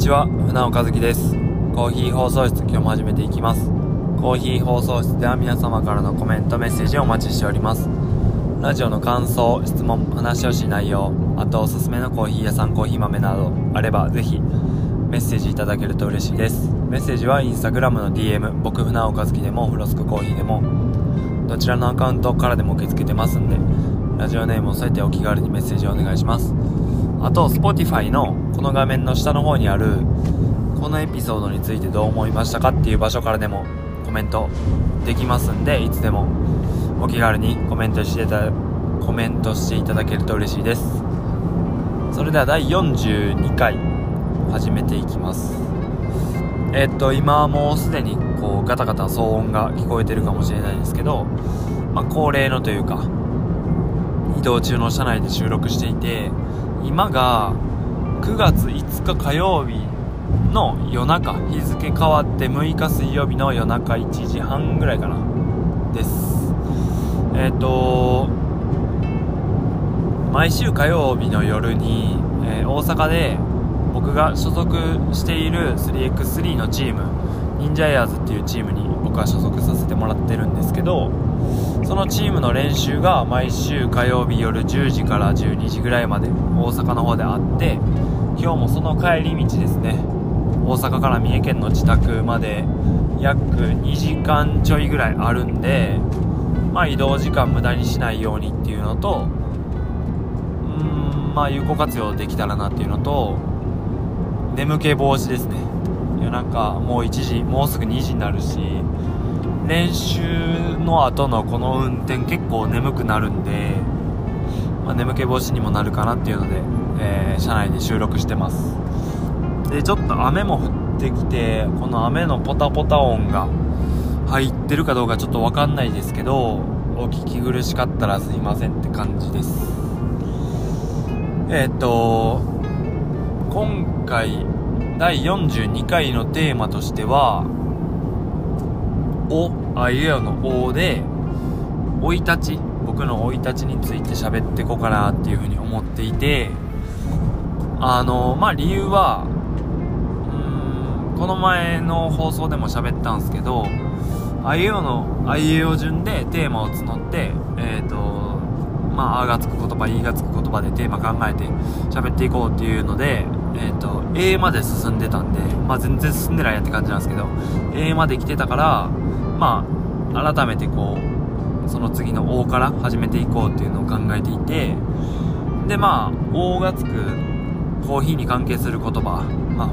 ちは船尾和樹です。コーヒー放送室今日も始めていきます。コーヒー放送室では皆様からのコメントメッセージをお待ちしております。ラジオの感想質問話してほしい内容あとおすすめのコーヒー屋さんコーヒー豆などあればぜひメッセージいただけると嬉しいです。メッセージはインスタグラムの DM 僕船尾和樹でもフロスクコーヒーでもどちらのアカウントからでも受け付けてますんでラジオネームを添えてお気軽にメッセージをお願いします。あと Spotify のこの画面の下の方にあるこのエピソードについてどう思いましたかっていう場所からでもコメントできますんでいつでもお気軽にコメントしてたコメントしていただけると嬉しいです。それでは第42回始めていきます。えっと今もうすでにこうガタガタ騒音が聞こえてるかもしれないですけど、まあ、恒例のというか移動中の車内で収録していて今が9月5日火曜日の夜中日付変わって6日水曜日の夜中1時半ぐらいかな。です。えっ、ー、と毎週火曜日の夜に、えー、大阪で僕が所属している 3x3 のチーム忍者エアーズっていうチームに僕は所属させてもらってるんですけどそのチームの練習が毎週火曜日夜10時から12時ぐらいまで大阪の方であって今日もその帰り道ですね。大阪から三重県の自宅まで約2時間ちょいぐらいあるんでまあ移動時間無駄にしないようにっていうのとうんまあ有効活用できたらなっていうのと眠気防止ですね。いやなんかもう1時もうすぐ2時になるし練習の後のこの運転結構眠くなるんで、まあ、眠気防止にもなるかなっていうので、えー、車内で収録してます。でちょっと雨も降ってきてこの雨のポタポタ音が入ってるかどうかちょっと分かんないですけどお聞き苦しかったらすいませんって感じです。えっ、と今回第42回のテーマとしてはおあいうえおのおで生い立ち僕の生い立ちについて喋ってこうかなっていうふうに思っていてあのまあ理由はうーんこの前の放送でも喋ったんですけどあいうのあいうえお順でテーマを募ってえっ、ー、とまあ、あがつく言葉、いがつく言葉でテーマ考えて喋っていこうっていうので、えっ、ー、と、A まで進んでたんで、まあ全然進んでないやって感じなんですけど、A まで来てたから、まあ、改めてこう、その次の O から始めていこうっていうのを考えていて、で、まあ、O がつくコーヒーに関係する言葉、まあ、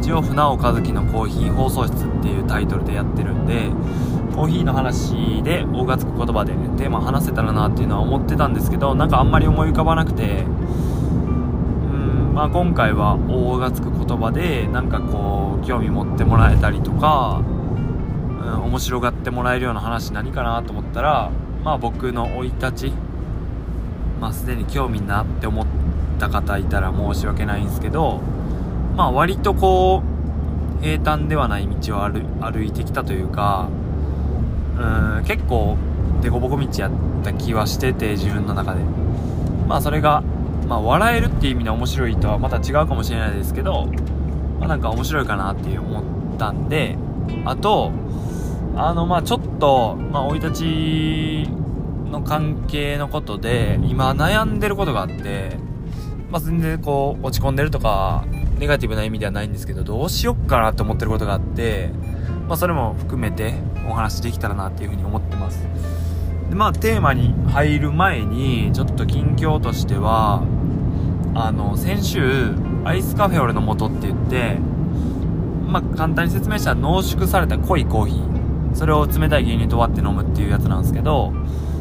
一応船尾和樹のコーヒー放送室っていうタイトルでやってるんで、コーヒーの話で O がつく言葉でテーマ話せたらなっていうのは思ってたんですけど、なんかあんまり思い浮かばなくて、うんまあ、今回は O がつく言葉でなんかこう興味持ってもらえたりとかうん、面白がってもらえるような話何かなと思ったら、まあ僕の生い立ち、まあすでに興味なって思ってた方いたら申し訳ないんですけど、まあ割とこう、平坦ではない道を歩いてきたというか、うん、結構凸凹道やった気はしてて、自分の中で。まあそれが、まあ笑えるっていう意味で面白いとはまた違うかもしれないですけど、まあなんか面白いかなって思ったんで、あと、あの、まあちょっと、まあ生い立ちの関係のことで、今悩んでることがあって、まあ全然こう、落ち込んでるとか、ネガティブな意味ではないんですけど、どうしよっかなって思ってることがあって、まあそれも含めてお話できたらなっていうふうに思ってます。で、まあテーマに入る前に、ちょっと近況としては、あの、先週、アイスカフェオレの素って言って、まあ簡単に説明したら濃縮された濃いコーヒー。それを冷たい牛乳と割って飲むっていうやつなんですけど、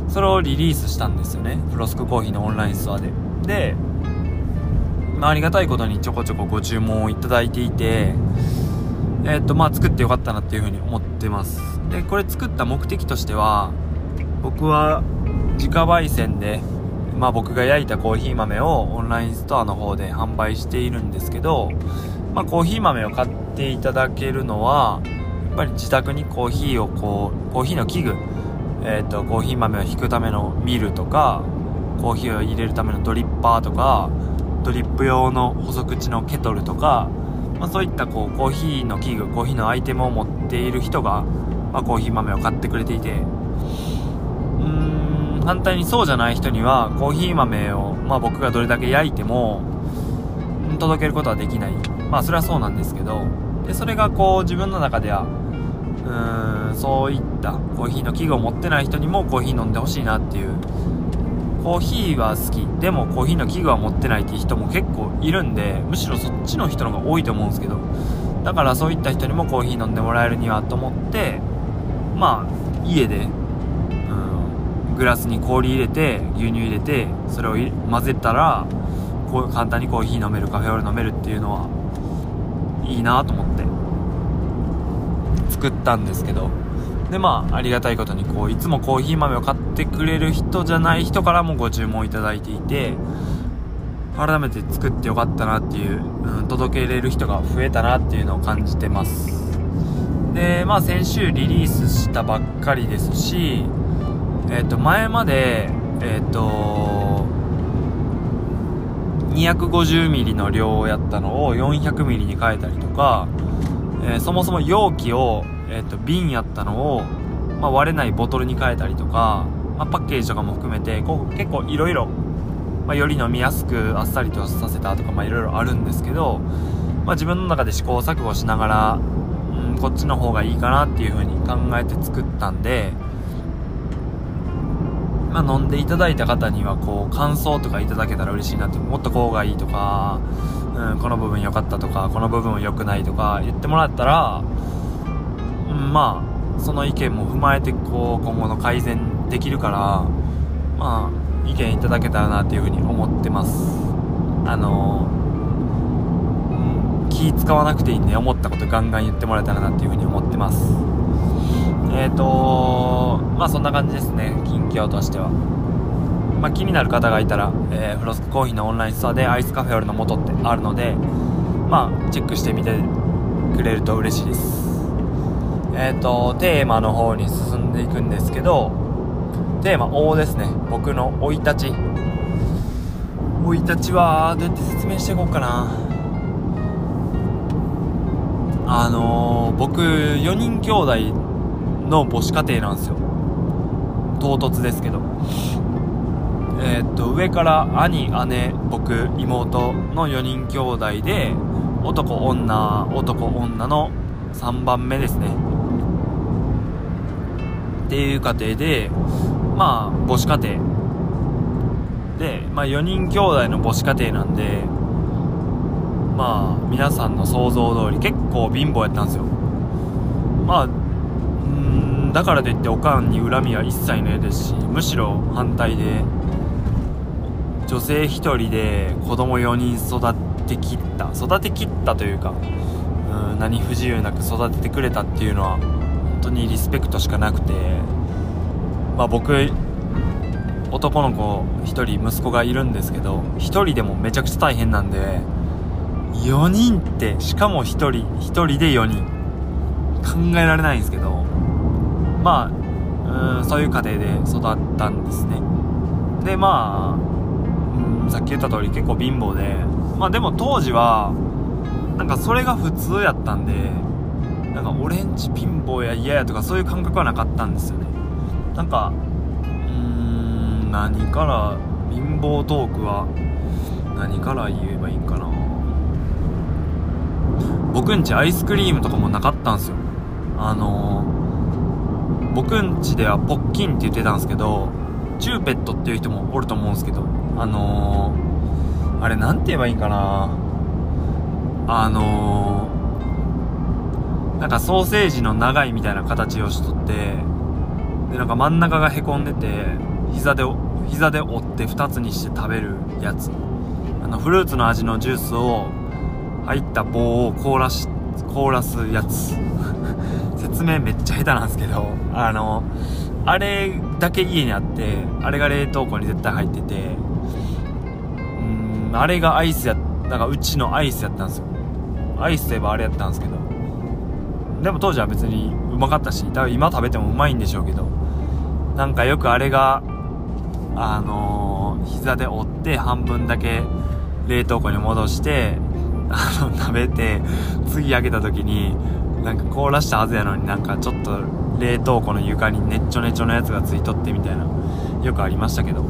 それをリリースしたんですよね。フロスクコーヒーのオンラインストアで。で、まあ、ありがたいことにちょこちょこご注文をいただいていて、えー、っと、まあ、作ってよかったなっていうふうに思ってます。で、これ作った目的としては、僕は自家焙煎で、まあ僕が焼いたコーヒー豆をオンラインストアの方で販売しているんですけど、まあコーヒー豆を買っていただけるのは、やっぱり自宅にコーヒーをこう、コーヒーの器具、えっ、と、コーヒー豆を引くためのミルとか、コーヒーを入れるためのドリッパーとか、ドリップ用の細口のケトルとか、まあ、そういったこうコーヒーの器具コーヒーのアイテムを持っている人が、まあ、コーヒー豆を買ってくれていて。うーん反対にそうじゃない人にはコーヒー豆を、まあ、僕がどれだけ焼いても届けることはできない。まあそれはそうなんですけど。でそれがこう自分の中ではうーんそういったコーヒーの器具を持ってない人にもコーヒー飲んでほしいなっていうコーヒーは好き。でもコーヒーの器具は持ってないっていう人も結構いるんでむしろそっちの人の方が多いと思うんですけど。だからそういった人にもコーヒー飲んでもらえるにはと思ってまあ家で、うん、グラスに氷入れて牛乳入れてそれを混ぜたらこう簡単にコーヒー飲めるカフェオレ飲めるっていうのはいいなと思って作ったんですけど。でまあありがたいことにこういつもコーヒー豆を買ってくれる人じゃない人からもご注文いただいていて改めて作ってよかったなっていう、うん、届けれる人が増えたなっていうのを感じてます。でまあ先週リリースしたばっかりですしえっ、ー、と前までえっ、ー、と 250ml の量をやったのを 400ml に変えたりとか、えー、そもそも容器をえっ、と、瓶やったのを、まあ、割れないボトルに変えたりとか、まあ、パッケージとかも含めて、こう、結構いろいろ、より飲みやすくあっさりとさせたとか、いろいろあるんですけど、まあ、自分の中で試行錯誤しながら、うん、こっちの方がいいかなっていう風に考えて作ったんで、まあ、飲んでいただいた方には、こう、感想とかいただけたら嬉しいなって、もっとこうがいいとか、うん、この部分良かったとか、この部分良くないとか言ってもらったら、まあその意見も踏まえてこう今後の改善できるからまあ意見いただけたらなっていうふうに思ってます。あの、気使わなくていいんで思ったことガンガン言ってもらえたらなっていうふうに思ってます。えっ、ー、とまあそんな感じですね近況としては。まあ、気になる方がいたら、えー、フロスクコーヒーのオンラインストアでアイスカフェオレの素ってあるのでまあチェックしてみてくれると嬉しいです。えっ、ー、と、テーマの方に進んでいくんですけど、テーマ、O ですね。僕の生い立ち。生い立ちは、どうやって説明していこうかな。あのー、僕、4人兄弟の母子家庭なんですよ。唐突ですけど。えっ、と、上から兄、姉、僕、妹の4人兄弟で、男、女、男、女の3番目ですね。っていう家庭で、まあ、母子家庭。で、まあ、4人兄弟の母子家庭なんで、まあ、皆さんの想像通り結構貧乏やったんですよ。まあ、うんだからといっておかんに恨みは一切ないですし、むしろ反対で、女性1人で子供4人育てきった、育てきったというか、うん何不自由なく育ててくれたっていうのは当にリスペクトしかなくて、まあ、僕男の子1人息子がいるんですけど1人でもめちゃくちゃ大変なんで4人ってしかも1人1人で4人。考えられないんですけどまあうんそういう家庭で育ったんですね。でまあうんさっき言った通り結構貧乏でまあでも当時はなんかそれが普通やったんでなんかオレンジ貧乏や嫌やとかそういう感覚はなかったんですよね。なんかうーん何から貧乏トークは何から言えばいいんかな。僕んちアイスクリームとかもなかったんですよ。あのー、僕んちではポッキンって言ってたんですけどチューペットっていう人もおると思うんですけどあのー、あれなんて言えばいいんかな。あのーなんかソーセージの長いみたいな形をしとってでなんか真ん中がへこんでて膝で膝で折って2つにして食べるやつ。あのフルーツの味のジュースを入った棒を凍らし凍らすやつ。説明めっちゃ下手なんですけどあのあれだけ家にあってあれが冷凍庫に絶対入っててうんあれがアイスやなんかうちのアイスやったんですよ。アイスといえばあれやったんですけどでも当時は別にうまかったし、多分今食べてもうまいんでしょうけど、なんかよくあれが、あのー、膝で折って半分だけ冷凍庫に戻して、あの、食べて、次開けた時に、なんか凍らしたはずやのになんかちょっと冷凍庫の床にねっちょねちょのやつがついとってみたいな、よくありましたけど。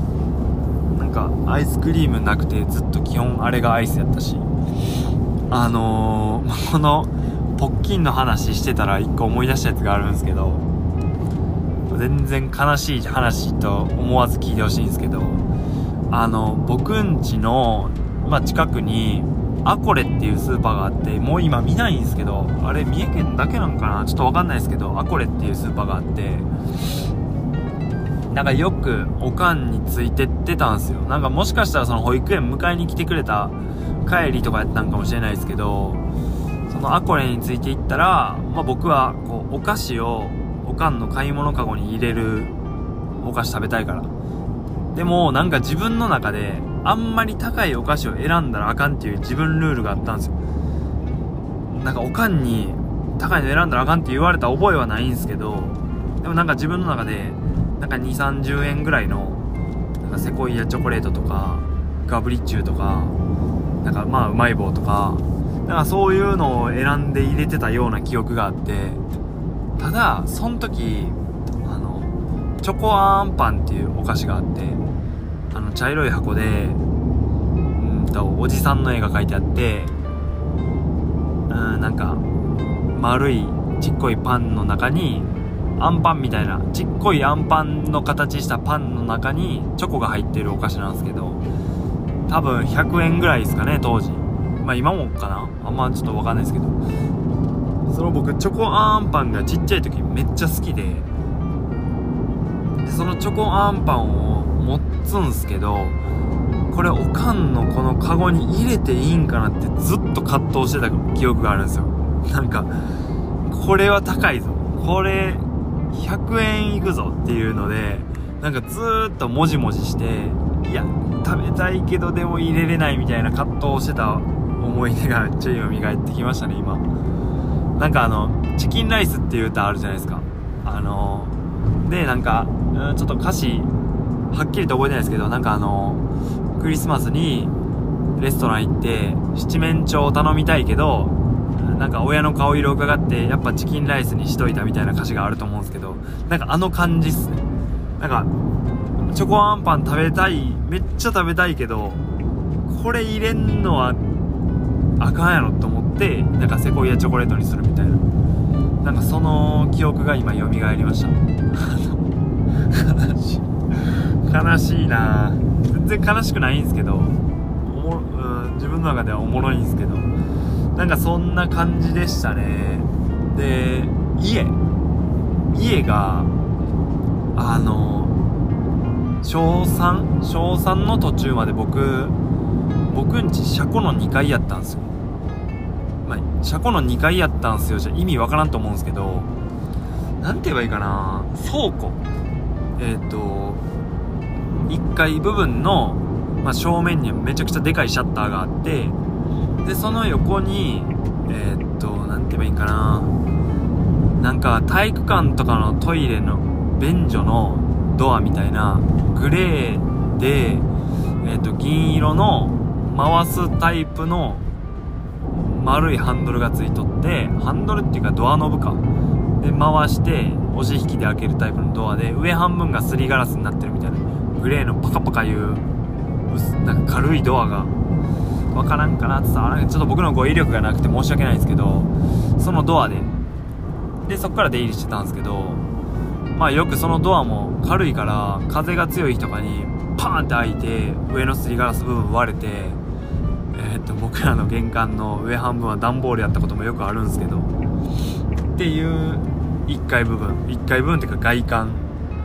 なんか、アイスクリームなくてずっと基本あれがアイスやったし、あのー、この、ポッキンの話してたら一個思い出したやつがあるんですけど、全然悲しい話と思わず聞いてほしいんですけど、あの、僕んちの、まあ、近くに、アコレっていうスーパーがあって、もう今見ないんですけど、あれ三重県だけなんかな？ちょっとわかんないですけど、アコレっていうスーパーがあって、なんかよくおかんについてってたんすよ。なんかもしかしたらその保育園迎えに来てくれた帰りとかやったんかもしれないですけど、そのアコレについていったら、まあ、僕はこうお菓子をおかんの買い物かごに入れるお菓子食べたいから。でもなんか自分の中であんまり高いお菓子を選んだらあかんっていう自分ルールがあったんですよ。なんかおかんに高いの選んだらあかんって言われた覚えはないんですけど、でもなんか自分の中で、なんか2、30円ぐらいの、なんかセコイアチョコレートとか、ガブリッチューとか、なんかまあうまい棒とか、なんかそういうのを選んで入れてたような記憶があって、ただ、その時、あの、チョコアンパンっていうお菓子があって、あの、茶色い箱で、うんと、おじさんの絵が描いてあって、うん、なんか、丸いちっこいパンの中に、アンパンみたいな、ちっこいアンパンの形したパンの中にチョコが入ってるお菓子なんですけど、多分100円ぐらいですかね、当時。まあ今もかなあんまちょっとわかんないですけど。その僕、チョコアンパンがちっちゃい時めっちゃ好きで、でそのチョコアンパンを持つんすけど、これおかんのこのカゴに入れていいんかなってずっと葛藤してた記憶があるんですよ。なんか、これは高いぞ。これ、100円いくぞっていうので、なんかずーっともじもじして、いや、食べたいけどでも入れれないみたいな葛藤をしてた思い出がめっちゃ蘇ってきましたね、今。なんかあの、チキンライスっていう歌あるじゃないですか。あの、で、なんか、ちょっと歌詞、はっきりと覚えてないですけど、なんかあの、クリスマスにレストラン行って、七面鳥を頼みたいけど、なんか親の顔色を伺って、やっぱチキンライスにしといたみたいな歌詞があると思うんですけど、なんかあの感じっすね。なんか、チョコアンパン食べたい、めっちゃ食べたいけど、これ入れんのは、あかんやろと思って、なんかセコイアチョコレートにするみたいな。なんかその記憶が今蘇りました。悲しい。悲しいな全然悲しくないんですけど、おも、うん、自分の中ではおもろいんですけど、なんかそんな感じでしたね。で、家。家が、あの、小 3? 小3の途中まで僕、僕んち車庫の2階やったんですよ。まあ、車庫の2階やったんすよ。じゃ意味わからんと思うんですけど、なんて言えばいいかな倉庫。えっ、ー、と、1階部分の、まあ、正面にめちゃくちゃでかいシャッターがあって、で、その横に、えー、っと、なんて言えばいいんかななんか体育館とかのトイレの便所のドアみたいなグレーで、えっ、と、銀色の回すタイプの丸いハンドルがついとって、ハンドルっていうかドアノブか。で、回して、押し引きで開けるタイプのドアで、上半分がすりガラスになってるみたいな、グレーのパカパカいう、なんか軽いドアが、わからんかな。って伝わらんちょっと僕の語彙力がなくて申し訳ないんですけど、そのドアで、で、そっから出入りしてたんですけど、まあよくそのドアも軽いから風が強い日とかにパーンって開いて上のすりガラス部分割れてえー、っと僕らの玄関の上半分は段ボールやったこともよくあるんですけどっていう1階部分1階部分っていうか外観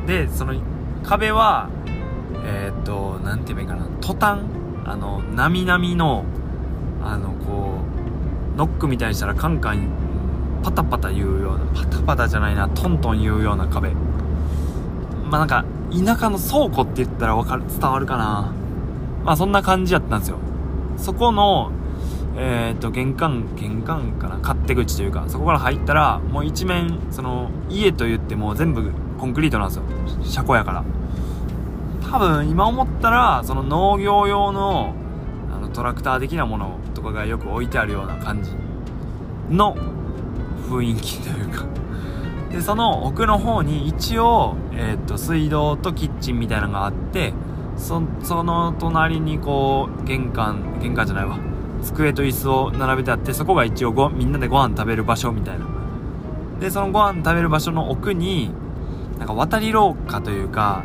でその壁はえー、っと何て言えばいいかなトタンあのなみなみのあのこうノックみたいにしたらカンカンパタパタ言うような、パタパタじゃないな、トントン言うような壁。まあなんか、田舎の倉庫って言ったらわかる、伝わるかな。まあそんな感じやったんですよ。そこの、えっ、ー、と、玄関、玄関かな？勝手口というか、そこから入ったら、もう一面、その、家と言っても全部コンクリートなんですよ。車庫やから。多分、今思ったら、その農業用の、あの、トラクター的なものとかがよく置いてあるような感じの雰囲気というかでその奥の方に一応、えー、と水道とキッチンみたいなのがあってそその隣にこう玄関玄関じゃないわ。机と椅子を並べてあってそこが一応ごみんなでご飯食べる場所みたいな。でそのご飯食べる場所の奥になんか渡り廊下というか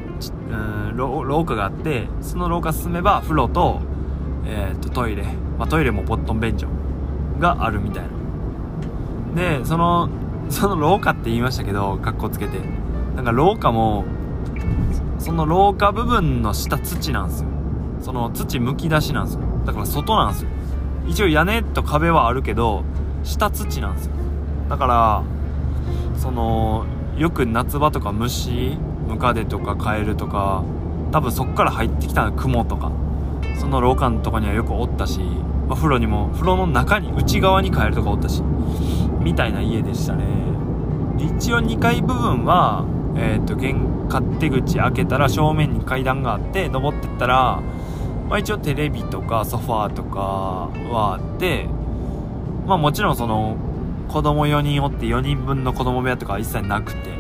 うん廊下があってその廊下進めば風呂と,、えー、とトイレ、まあ、トイレもポットン便所があるみたいな。でそのその廊下って言いましたけど格好つけて。なんか廊下もその廊下部分の下土なんですよ。その土むき出しなんですよ。だから外なんですよ。一応屋根と壁はあるけど下土なんですよ。だからそのよく夏場とか虫ムカデとかカエルとか多分そっから入ってきた雲とかその廊下のとこにはよくおったし、まあ、風呂にも風呂の中に内側にカエルとかおったしみたいな家でしたね。一応2階部分はえっ、ー、と玄勝手口開けたら正面に階段があって登ってったら、まあ、一応テレビとかソファーとかはあってまあもちろんその子供4人おって4人分の子供部屋とかは一切なくて。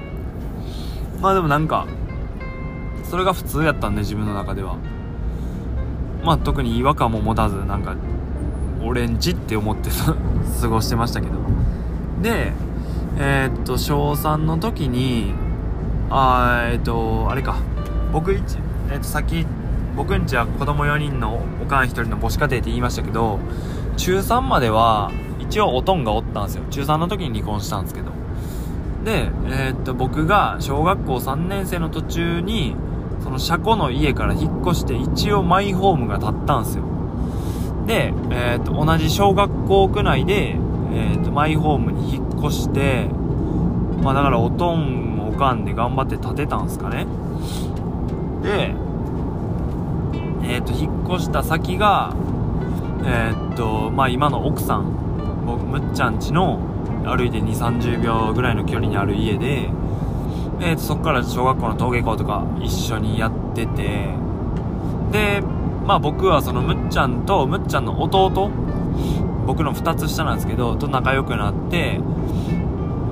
まあでもなんかそれが普通やったんで自分の中では。まあ特に違和感も持たずなんかオレンジって思って 過ごしてましたけど。でえー、っと小3の時にあえー、っとあれか。僕一えー、っとさっき僕んちは子供4人のおかん1人の母子家庭って言いましたけど中3までは一応おとんがおったんですよ。中3の時に離婚したんですけど。で、えー、っと僕が小学校3年生の途中にその車庫の家から引っ越して一応マイホームが建ったんですよ。で、えー、っと同じ小学校区内で、えー、っとマイホームに引っ越してまあだからおとんもおかんで頑張って建てたんすかね。でえっーと引っ越した先がえっーとまあ今の奥さん僕むっちゃんちの歩いて2 3 0秒ぐらいの距離にある家で、えー、とそこから小学校の登下校とか一緒にやっててでまあ僕はそのむっちゃんとむっちゃんの弟僕の2つ下なんですけどと仲良くなって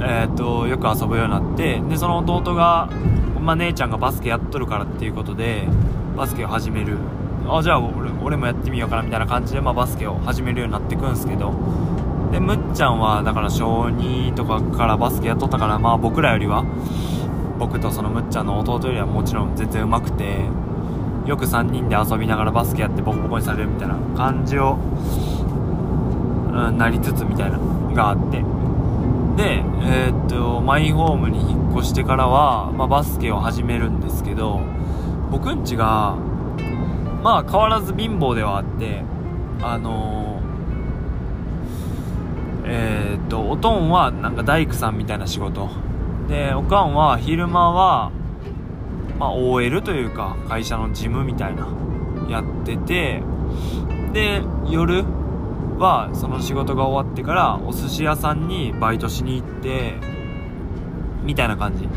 えっ、とよく遊ぶようになってでその弟が、まあ、姉ちゃんがバスケやっとるからっていうことでバスケを始める。あじゃあ俺俺もやってみようかなみたいな感じで、まあ、バスケを始めるようになってくんですけど。でむっちゃんはだから小2とかからバスケやっとったからまあ僕らよりは僕とそのむっちゃんの弟よりはもちろん全然上手くてよく3人で遊びながらバスケやってボコボコにされるみたいな感じを、うん、なりつつみたいながあって。でえー、っとマイホームに引っ越してからは、まあ、バスケを始めるんですけど僕んちがまあ変わらず貧乏ではあってあのーえー、っとおとんはなんか大工さんみたいな仕事。でおかんは昼間は、まあ、OL というか会社の事務みたいなやっててで夜はその仕事が終わってからお寿司屋さんにバイトしに行ってみたいな感じ。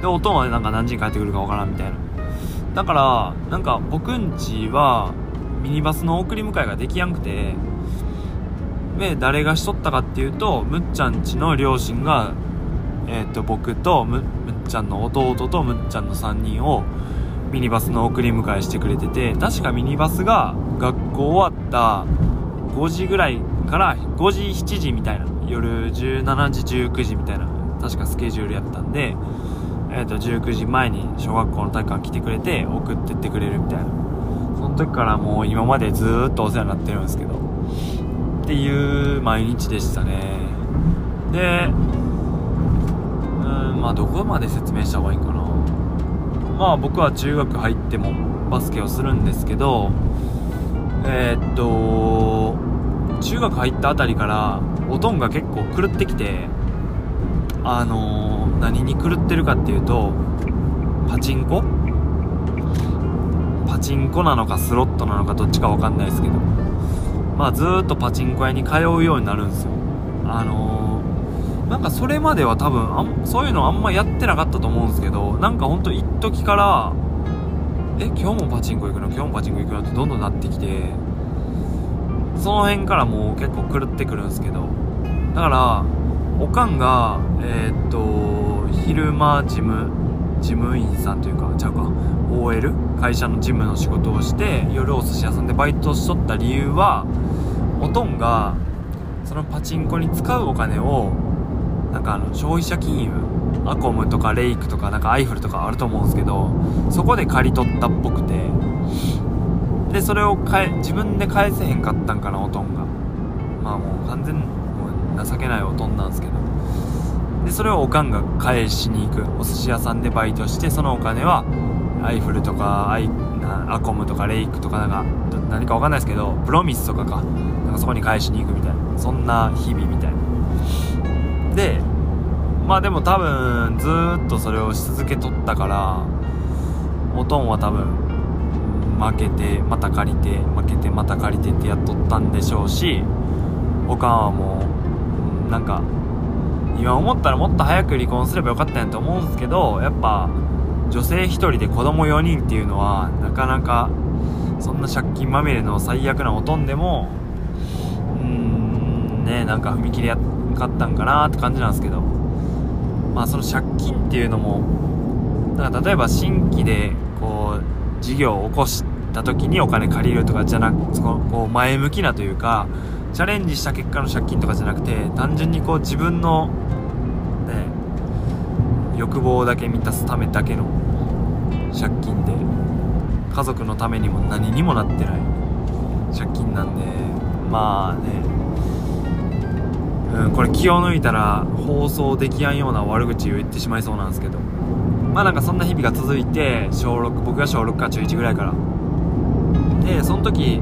でおとんはなんか何時に帰ってくるかわからんみたいな。だからなんか僕んちはミニバスの送り迎えができやんくてで誰がしとったかっていうとむっちゃんちの両親が、えー、と僕とむむっちゃんの弟とむっちゃんの3人をミニバスの送り迎えしてくれてて確かミニバスが学校終わった5時ぐらいから5時7時みたいな。夜17時19時みたいな確かスケジュールやったんで、えー、と19時前に小学校の体育館来てくれて送ってってくれるみたいな。その時からもう今までずっとお世話になってるんですけど。っていう毎日でしたね。でうんまあどこまで説明した方がいいかな。まあ僕は中学入ってもバスケをするんですけどえー、っと中学入ったあたりからおとんが結構狂ってきてあのー、何に狂ってるかっていうとパチンコ？パチンコなのかスロットなのかどっちか分かんないですけど。まあ、ずっとパチンコ屋に通うようになるんですよ。あのー、なんかそれまでは多分あんそういうのあんまやってなかったと思うんですけどなんかほんと一時からえ今日もパチンコ行くの？今日もパチンコ行くの？ってどんどんなってきてその辺からもう結構狂ってくるんですけど。だからおかんがえー、っと昼間事務事務員さんというかちゃうか。OL 会社の事務の仕事をして夜お寿司屋さんでバイトしとった理由はおとんがそのパチンコに使うお金をなんかあの消費者金融アコムとかレイクとかなんかアイフルとかあると思うんですけどそこで借り取ったっぽくて。でそれを返自分で返せへんかったんかなおとんが。まあもう完全もう情けないおとんなんですけど。でそれをおかんが返しに行く。お寿司屋さんでバイトしてそのお金はアイフルとかアイなアコムとかレイクとかなんか何かわかんないですけどプロミスとかか。なんかそこに返しに行くみたいな。そんな日々みたいな。でまあでも多分ずっとそれをし続けとったからおとんは多分負けてまた借りて負けてまた借りてってやっとったんでしょうしおかんはもうなんか今思ったらもっと早く離婚すればよかったんやと思うんですけどやっぱ女性1人で子供4人っていうのはなかなかそんな借金まみれの最悪なおとんでもうーんねなんか踏み切りやかったんかなって感じなんですけどまあその借金っていうのもだか例えば新規でこう事業を起こした時にお金借りるとかじゃなくそのこう前向きなというかチャレンジした結果の借金とかじゃなくて単純にこう自分のね欲望だけ満たすためだけの借金で家族のためにも何にもなってない借金なんでまあね。うんこれ気を抜いたら放送できやんような悪口を言ってしまいそうなんですけど。まあなんかそんな日々が続いて小6僕が小6か中1ぐらいから。でその時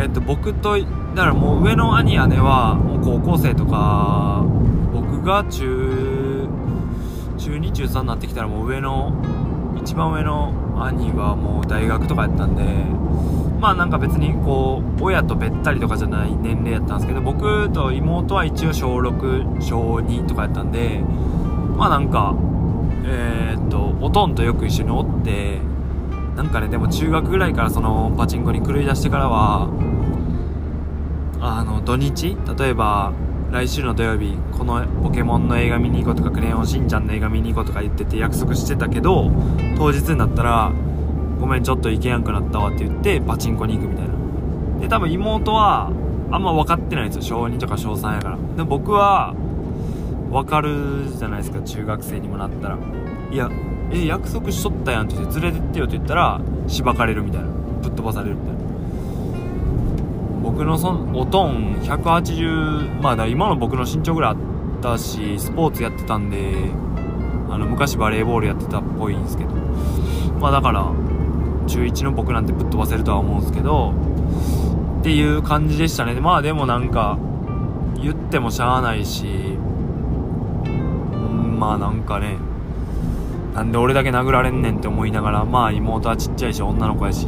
えっと僕とだからもう上の兄姉はもう高校生とか僕が中中2中3になってきたらもう上の一番上の兄はもう大学とかやったんでまあなんか別にこう親とべったりとかじゃない年齢やったんですけど僕と妹は一応小6小2とかやったんでまあなんかえー、っとおとんとよく一緒におってなんかねでも中学ぐらいからそのパチンコに狂い出してからはあの土日例えば来週の土曜日このポケモンの映画見に行こうとかクレヨンしんちゃんの映画見に行こうとか言ってて約束してたけど当日になったらごめんちょっと行けやんくなったわって言ってパチンコに行くみたいな。で多分妹はあんま分かってないんですよ。小2とか小3やから。で僕は分かるじゃないですか中学生にもなったら。いやえ約束しとったやんって言って連れてってよって言ったらしばかれるみたいな。ぶっ飛ばされるみたいな。僕のそんおとん180まあ今の僕の身長ぐらいあったしスポーツやってたんであの昔バレーボールやってたっぽいんですけど。まあだから中1の僕なんてぶっ飛ばせるとは思うんですけどっていう感じでしたね。まあでもなんか言ってもしゃあないしまあなんかねなんで俺だけ殴られんねんって思いながらまあ妹はちっちゃいし女の子やし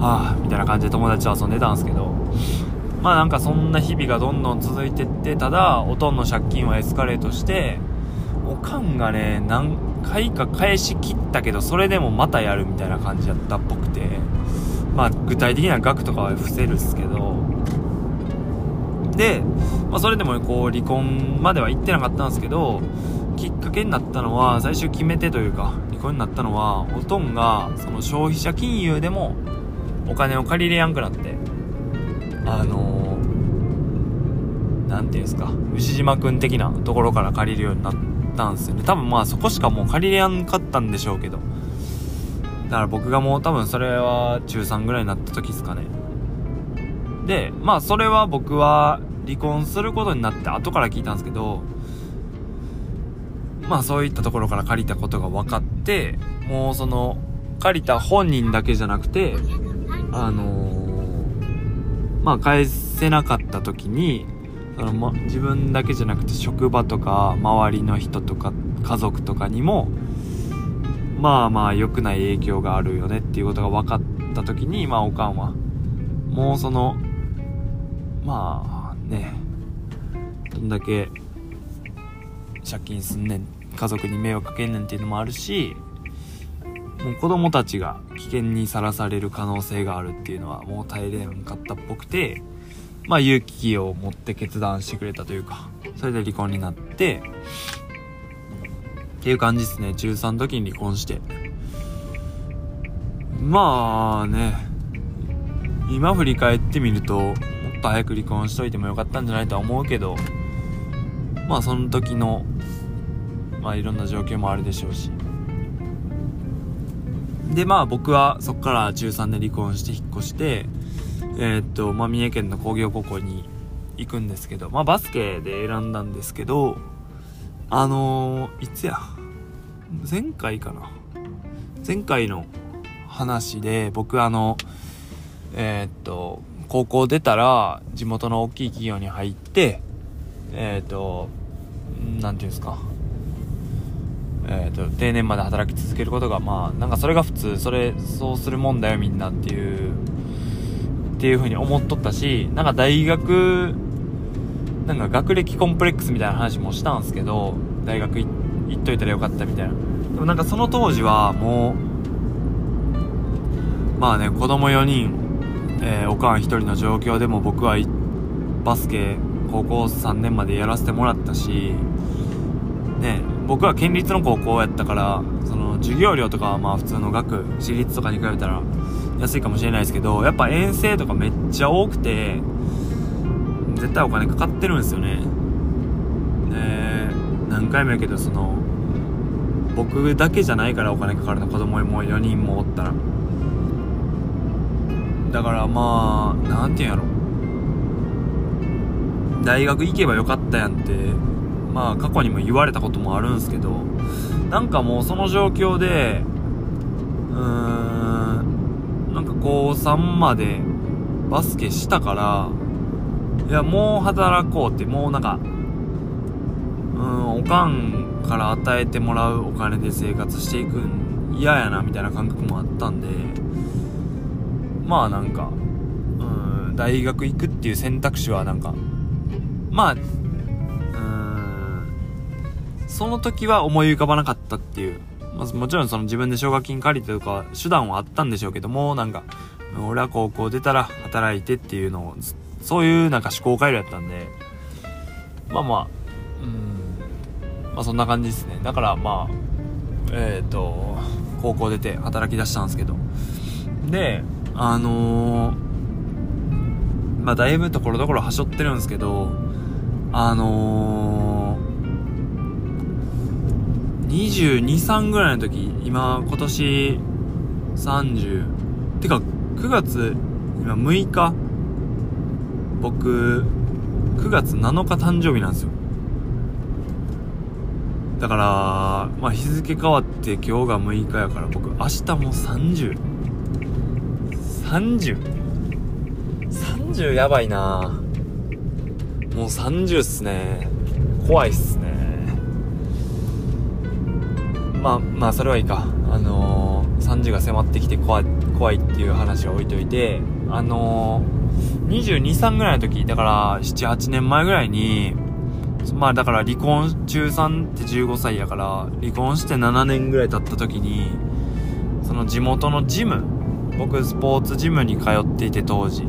はあみたいな感じで友達と遊んでたんですけどまあなんかそんな日々がどんどん続いてってただおとんの借金はエスカレートしておかんがね何回か返しきったけどそれでもまたやるみたいな感じだったっぽくてまあ具体的な額とかは伏せるっすけどで、まあ、それでもこう離婚までは行ってなかったんですけどきっかけになったのは最終決め手というか離婚になったのはおとんどがその消費者金融でもお金を借りれやんくなってあのー、ていうんですか牛島くん的なところから借りるようになったんですよね。多分まあそこしかもう借りれやんかったんでしょうけど。だから僕がもう多分それは中3ぐらいになった時ですかね。でまあそれは僕は離婚することになって後から聞いたんですけどまあそういったところから借りたことが分かってもうその借りた本人だけじゃなくてあのー、まあ返せなかった時にその、ま、自分だけじゃなくて職場とか周りの人とか家族とかにもまあまあ良くない影響があるよねっていうことが分かった時にまあおかんはもうそのまあねどんだけ借金すんねん家族に迷惑かけんねんっていうのもあるしもう子供たちが危険にさらされる可能性があるっていうのはもう耐えれんかったっぽくて、まあ勇気を持って決断してくれたというか、それで離婚になって、っていう感じですね。中3時に離婚して。まあね、今振り返ってみると、っと早く離婚しといてもよかったんじゃないとは思うけど、まあその時の、まあいろんな状況もあるでしょうし。で、まあ僕はそこから中3で離婚して引っ越して、えー、っと、まあ三重県の工業高校に行くんですけど、まあバスケで選んだんですけど、あのー、いつや？前回かな？前回の話で僕あの、えー、っと、高校出たら地元の大きい企業に入って、えー、と、なんていうんですか、えーと、定年まで働き続けることがまあなんかそれが普通それそうするもんだよみんなっていうっていう風に思っとったしなんか大学なんか学歴コンプレックスみたいな話もしたんですけど大学行っといたらよかったみたいな。でもなんかその当時はもうまあね子供4人、えー、おかん1人の状況でも僕はバスケ高校3年までやらせてもらったしね僕は県立の高校やったからその授業料とかはまあ普通の学私立とかに比べたら安いかもしれないですけどやっぱ遠征とかめっちゃ多くて絶対お金かかってるんですよね。で何回も言うけどその僕だけじゃないからお金かかるの子供も4人もおったら。だからまあ何て言うんやろ。大学行けばよかったやんってまあ過去にも言われたこともあるんすけどなんかもうその状況でうーんなんか高3までバスケしたからいやもう働こうってもうなんかうんおかんから与えてもらうお金で生活していくん嫌やなみたいな感覚もあったんでまあなんかうん大学行くっていう選択肢はなんかまあうんその時は思い浮かばなかったっていう。まずもちろんその自分で奨学金借りてとか手段はあったんでしょうけども、なんか、俺は高校出たら働いてっていうのを、そういうなんか思考回路やったんで、まあまあ、うん、まあそんな感じですね。だからまあ、えっ、ー、と、高校出て働き出したんですけど。で、あのー、まあだいぶところどころはしょってるんですけど、あのー22、3ぐらいの時、今、今年30、てか、9月、今6日、僕、9月7日誕生日なんですよ。だから、まあ日付変わって今日が6日やから僕明日も30。30?30 やばいなもう30っすね。怖いっすね。まあまあそれはいいかあのー、3時が迫ってきて怖い怖いっていう話は置いといてあのー、223ぐらいの時だから78年前ぐらいにまあだから離婚中3って15歳やから離婚して7年ぐらい経った時にその地元のジム僕スポーツジムに通っていて当時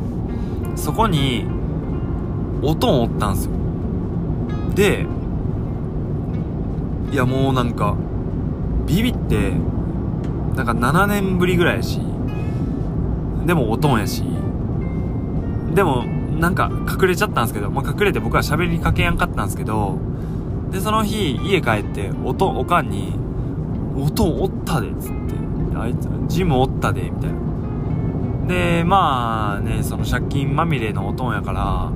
そこにおとんおったんすよでいやもうなんかビビって、なんか7年ぶりぐらいやし、でもおとんやし、でも、なんか隠れちゃったんですけど、まあ、隠れて僕は喋りかけやんかったんですけど、で、その日、家帰って、おとん、おかんに、おとんおったで、っつって、あいつ、ジムおったで、みたいな。で、まあね、その借金まみれのおとんやから、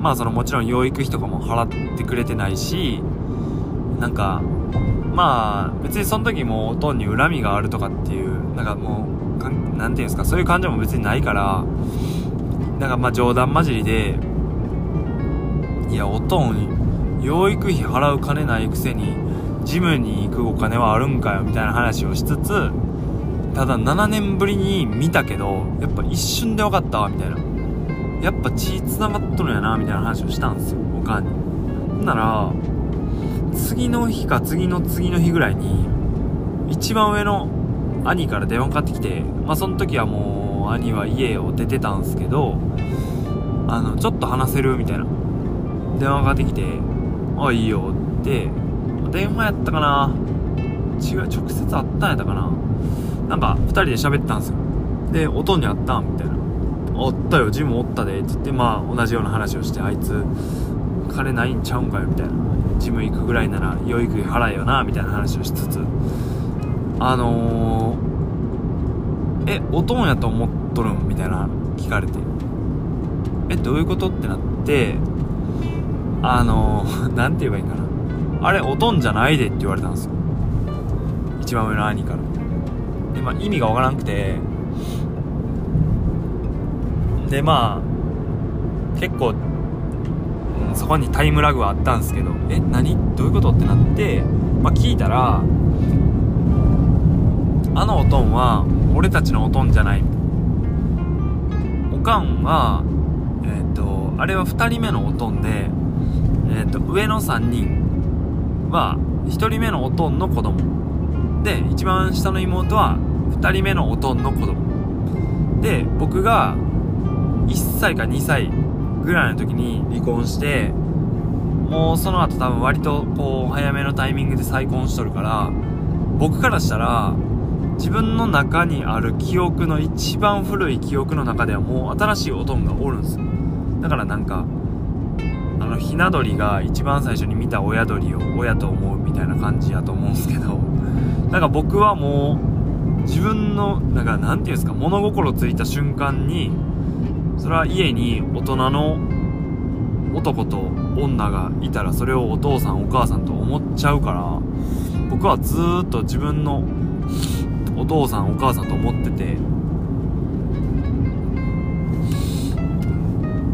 まあそのもちろん養育費とかも払ってくれてないし、なんか、まあ、別にその時もおとんに恨みがあるとかっていう、なんかもう、かんなんていうんですか、そういう感情も別にないから、なんかまあ冗談交じりで、いや、おとん、養育費払う金ないくせに、ジムに行くお金はあるんかよ、みたいな話をしつつ、ただ7年ぶりに見たけど、やっぱ一瞬で分かったわ、みたいな。やっぱ血繋がっとるんやな、みたいな話をしたんですよ、おかんに。ほんなら、次の日か次の次の日ぐらいに、一番上の兄から電話かかってきて、まあその時はもう兄は家を出てたんすけど、あの、ちょっと話せるみたいな。電話かかってきて、あ、いいよって、電話やったかな違う、直接会ったんやったかななんか、二人で喋ったんですよ。で、音にあったんみたいな。おったよ、ジムおったで、って言って、まあ、同じような話をして、あいつ、金ないんちゃうんかよ、みたいな。ジム行くぐらいなら、養育費払えよな、みたいな話をしつつ、あのー、え、おとんやと思っとるん？みたいな、聞かれて。え、どういうこと？ってなって、あのー、なんて言えばいいかな。あれ、おとんじゃないでって言われたんですよ。一番上の兄から。まあ、意味がわからんくて、で、まあ、結構、そこにタイムラグはあったんですけど、え、何？どういうこと？ってなって、まあ、聞いたら、あのおとんは、俺たちのおとんじゃない。おかんは、えっ、ー、と、あれは2人目のおとんで、えっ、ー、と、上の3人は、1人目のおとんの子供。で、一番下の妹は、2人目のおとんの子供。で、僕が、1歳か2歳ぐらいの時に離婚して、もうその後多分割とこう早めのタイミングで再婚しとるから、僕からしたら、自分の中にある記憶の一番古い記憶の中ではもう新しいおとんがおるんですよ。だからなんか、あの、ひな鳥が一番最初に見た親鳥を親と思うみたいな感じやと思うんですけど、なんか僕はもう、自分の、なんかなんていうんですか、物心ついた瞬間に、それは家に大人の男と女がいたらそれをお父さんお母さんと思っちゃうから僕はずっと自分のお父さんお母さんと思ってて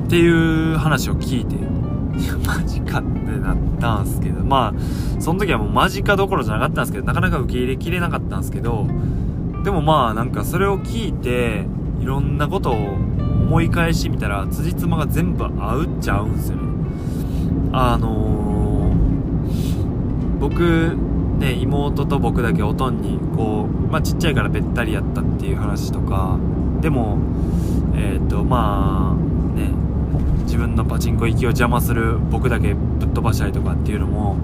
っていう話を聞いていや マジかってなったんすけどまあその時はもうマジかどころじゃなかったんですけどなかなか受け入れきれなかったんですけどでもまあなんかそれを聞いていろんなことを思い返してみたら、辻褄が全部合うっちゃ合うんすよね。あのー、僕、ね、妹と僕だけおとんに、こう、まあ、ちっちゃいからべったりやったっていう話とか、でも、えっ、ー、と、まあ、ね、自分のパチンコ行きを邪魔する僕だけぶっ飛ばしたりとかっていうのも、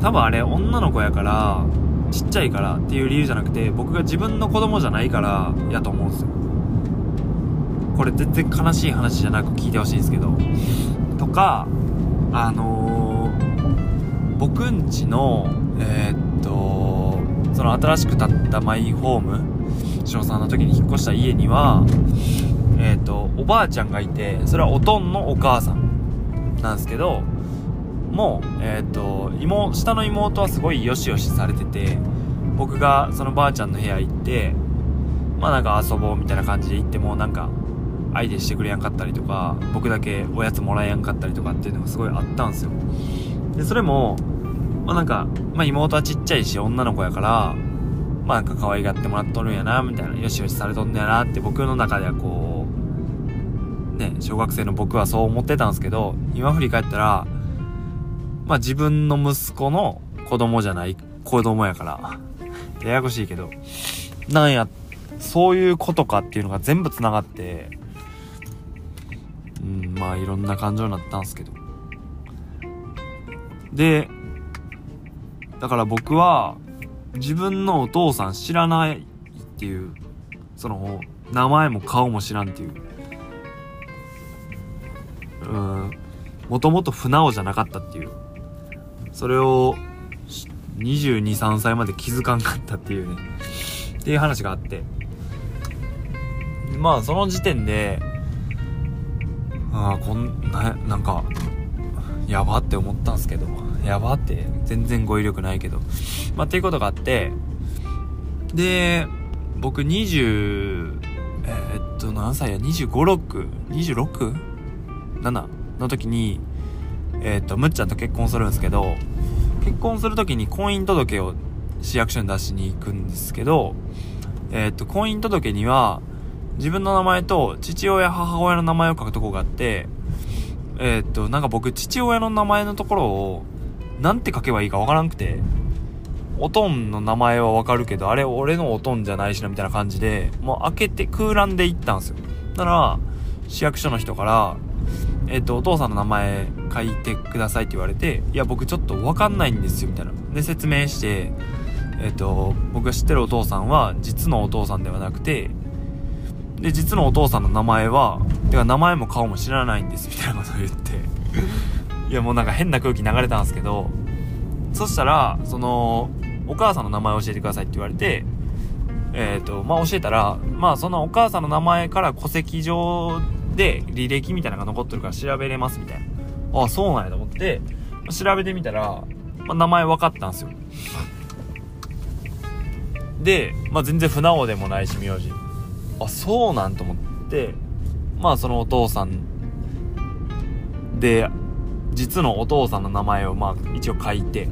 多分あれ女の子やから、ちっちゃいからっていう理由じゃなくて、僕が自分の子供じゃないからやと思うんですよ。これ全然悲しい話じゃなく聞いてほしいんですけどとかあのー、僕んちのえー、っとその新しく建ったマイホーム小3の時に引っ越した家にはえー、っとおばあちゃんがいてそれはおとんのお母さんなんですけどもうえっと妹下の妹はすごいよしよしされてて僕がそのばあちゃんの部屋行ってまあなんか遊ぼうみたいな感じで行ってもなんか相手してくれやんかったりとか僕だけおやつもらえやんかったりとかっていうのがすごいあったんですよ。でそれもまあなんか、まあ、妹はちっちゃいし女の子やからまあなんか可愛がってもらっとるんやなみたいなよしよしされとんねやなって僕の中ではこうね小学生の僕はそう思ってたんですけど今振り返ったらまあ自分の息子の子供じゃない子供やから。ややこしいけど。なんやそういうことかっていうのが全部繋がってうんまあいろんな感情になったんすけど。でだから僕は自分のお父さん知らないっていうその名前も顔も知らんっていう。うんもともと船尾じゃなかったっていう。それを223歳まで気づかんかったっていうね。っていう話があって。まあその時点でああこんななんかやばって思ったんすけど。やばって全然語彙力ないけど。まあっていうことがあって。で僕20えー、っと何歳や？2 5 6 26?7 の時にえー、とむっちゃんと結婚するんですけど結婚する時に婚姻届を市役所に出しに行くんですけどえー、っと婚姻届には自分の名前と父親、母親の名前を書くとこがあって、えー、っと、なんか僕、父親の名前のところを、なんて書けばいいかわからんくて、おとんの名前はわかるけど、あれ俺のおとんじゃないしなみたいな感じで、もう開けて空欄で行ったんですよ。だから、市役所の人から、えっ、と、お父さんの名前書いてくださいって言われて、いや、僕ちょっとわかんないんですよ、みたいな。で、説明して、えっ、と、僕が知ってるお父さんは、実のお父さんではなくて、で、実のお父さんの名前は、てか名前も顔も知らないんです、みたいなことを言って、いや、もうなんか変な空気流れたんですけど、そしたら、その、お母さんの名前教えてくださいって言われて、えっ、と、まあ、教えたら、まあ、そのお母さんの名前から戸籍上で履歴みたいなのが残ってるから調べれますみたいな。ああ、そうなんやと思って、調べてみたら、まあ、名前分かったんですよ。で、まあ、全然船尾でもないし、名字。あ、そうなんと思って、まあ、そのお父さんで、実のお父さんの名前を、まあ、一応書いて、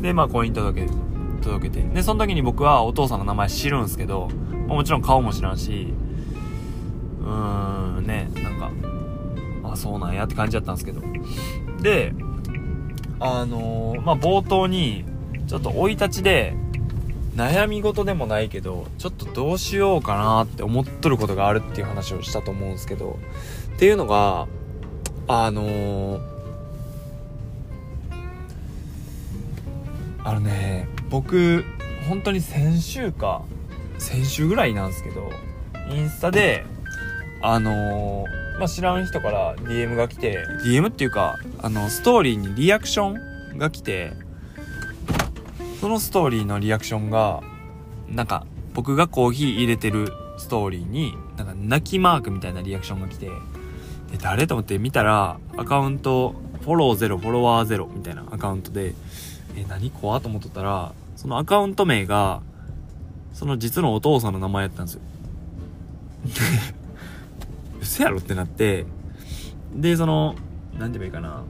で、まあ、婚姻届届けて。で、その時に僕はお父さんの名前知るんすけど、まあ、もちろん顔も知らんし、ーん、ね、なんか、あ、そうなんやって感じだったんですけど。で、あのー、まあ、冒頭に、ちょっと生い立ちで、悩み事でもないけど、ちょっとどうしようかなって思っとることがあるっていう話をしたと思うんですけど、っていうのが、あのーあのね僕本当に先週か先週ぐらいなんですけどインスタであのー、まあ、知らん人から DM が来て DM っていうかあのストーリーにリアクションが来てそのストーリーのリアクションがなんか僕がコーヒー入れてるストーリーになんか泣きマークみたいなリアクションが来てで誰と思って見たらアカウントフォローゼロフォロワーゼロみたいなアカウントでえ、何怖と思っとったら、そのアカウント名が、その実のお父さんの名前やったんですよ。嘘やろってなって、で、その、なんて言えばいいかな。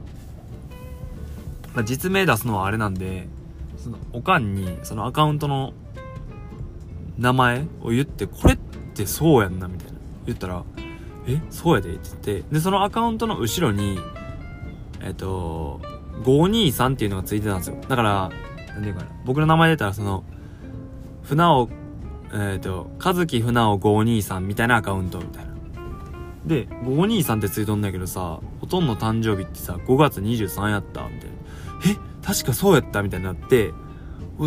まあ、実名出すのはあれなんで、その、おかんに、そのアカウントの名前を言って、これってそうやんな、みたいな。言ったら、えそうやでって言って、で、そのアカウントの後ろに、えっと、523っていうのがついてたんですよ。だから、なんていうかな。僕の名前出たらその、船尾、えっ、ー、と、和樹船尾523みたいなアカウントみたいな。で、523ってついとんだけどさ、ほとんど誕生日ってさ、5月23やったみたいな。え確かそうやったみたいになって、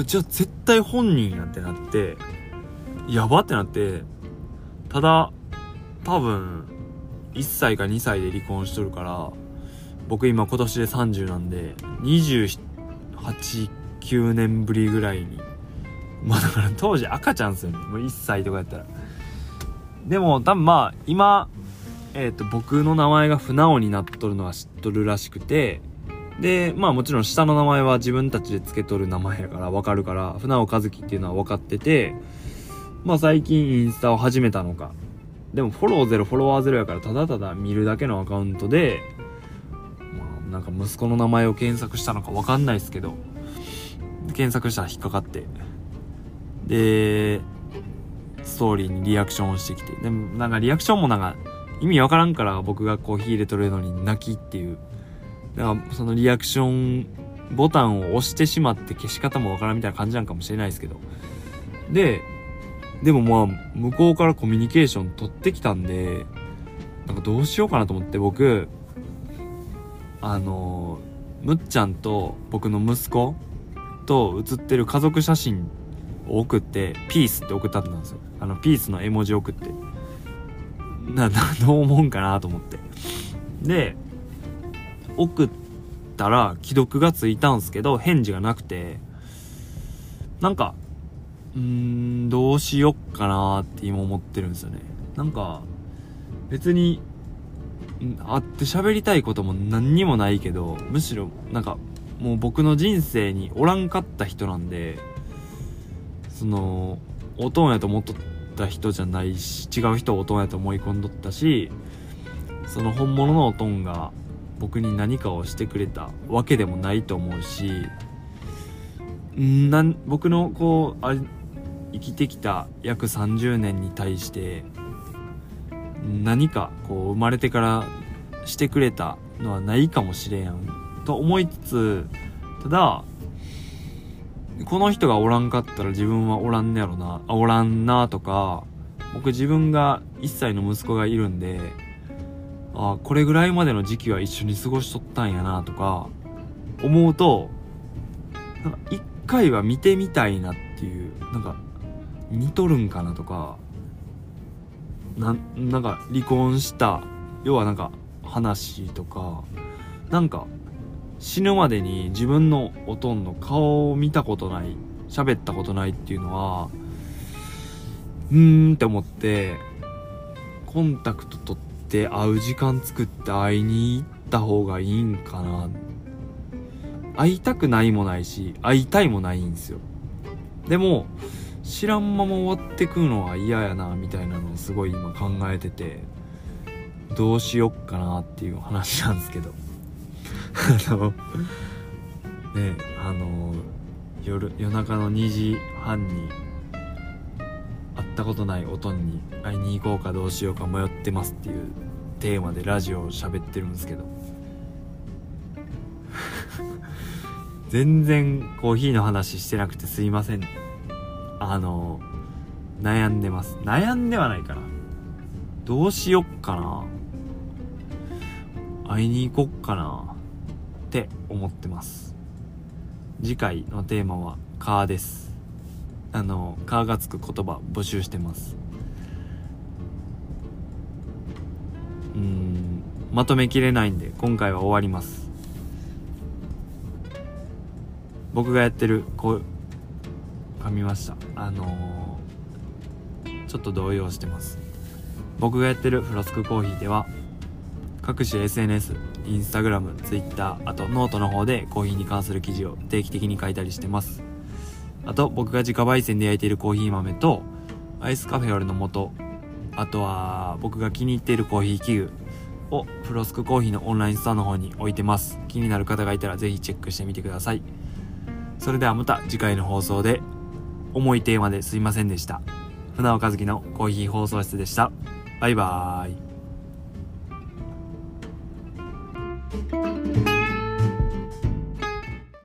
じゃあ絶対本人やってなって、やばってなって、ただ、多分、1歳か2歳で離婚しとるから、僕今今年で30なんで、28、9年ぶりぐらいに。まあだから当時赤ちゃんですよね。もう1歳とかやったら。でも多分まあ今、えっ、ー、と僕の名前が船尾になっとるのは知っとるらしくて、で、まあもちろん下の名前は自分たちで付けとる名前やからわかるから、船尾和樹っていうのは分かってて、まあ最近インスタを始めたのか。でもフォローゼロ、フォロワーゼロやからただただ見るだけのアカウントで、まあなんか息子の名前を検索したのかわかんないですけど、検索したら引っかかって、で、ストーリーにリアクションをしてきて、でもなんかリアクションもなんか意味わからんから僕がコーヒー入れとるのに泣きっていう、だからそのリアクションボタンを押してしまって消し方もわからんみたいな感じなんかもしれないですけど、で、でもまあ、向こうからコミュニケーション取ってきたんで、なんかどうしようかなと思って僕、あのむっちゃんと僕の息子と写ってる家族写真を送ってピースって送ったんですよ。あのピースの絵文字送って。な などう思うんかなと思ってで送ったら既読がついたんすけど返事がなくてなんかうーんどうしよっかなって今思ってるんですよねなんか別に会って喋りたいことも何にもないけど、むしろなんかもう僕の人生におらんかった人なんで、その、おとんやと思っとった人じゃないし、違う人をおとんやと思い込んどったし、その本物のおとんが僕に何かをしてくれたわけでもないと思うし、なん僕のこうあ生きてきた約30年に対して何かこう生まれてからしてくれたのはないかもしれんと思いつつただこの人がおらんかったら自分はおらんねやろな。あおらんなとか僕自分が1歳の息子がいるんであこれぐらいまでの時期は一緒に過ごしとったんやなとか思うとなんか一回は見てみたいなっていうなんか似とるんかなとかななんか離婚した要はなんか話とかなんか死ぬまでに自分のおとんの顔を見たことない喋ったことないっていうのはうーんって思ってコンタクト取って会う時間作って会いに行った方がいいんかな。会いたくないもないし会いたいもないんですよ。でも知らんまま終わってくのは嫌やなみたいなのをすごい今考えててどうしよっかなっていう話なんですけど。あのねあの夜夜中の2時半に会ったことないおとんに会いに行こうかどうしようか迷ってますっていうテーマでラジオを喋ってるんですけど。全然コーヒーの話してなくてすいません。あの悩んでます。悩んではないかな。どうしよっかな。会いに行こっかな。って思ってます。次回のテーマは「カー」です。あの「カー」がつく言葉募集してます。うんまとめきれないんで今回は終わります。僕がやってるこう噛みました。あのー、ちょっと動揺してます。僕がやってるフロスクコーヒーでは各種 SNS、インスタグラム、ツイッター、あとノートの方でコーヒーに関する記事を定期的に書いたりしてます。あと僕が自家焙煎で焼いているコーヒー豆とアイスカフェオレの素、あとは僕が気に入っているコーヒー器具をフロスクコーヒーのオンラインストアの方に置いてます。気になる方がいたらぜひチェックしてみてください。それではまた次回の放送で重いテーマですいませんでした。船尾和樹のコーヒー放送室でした。バイバーイ。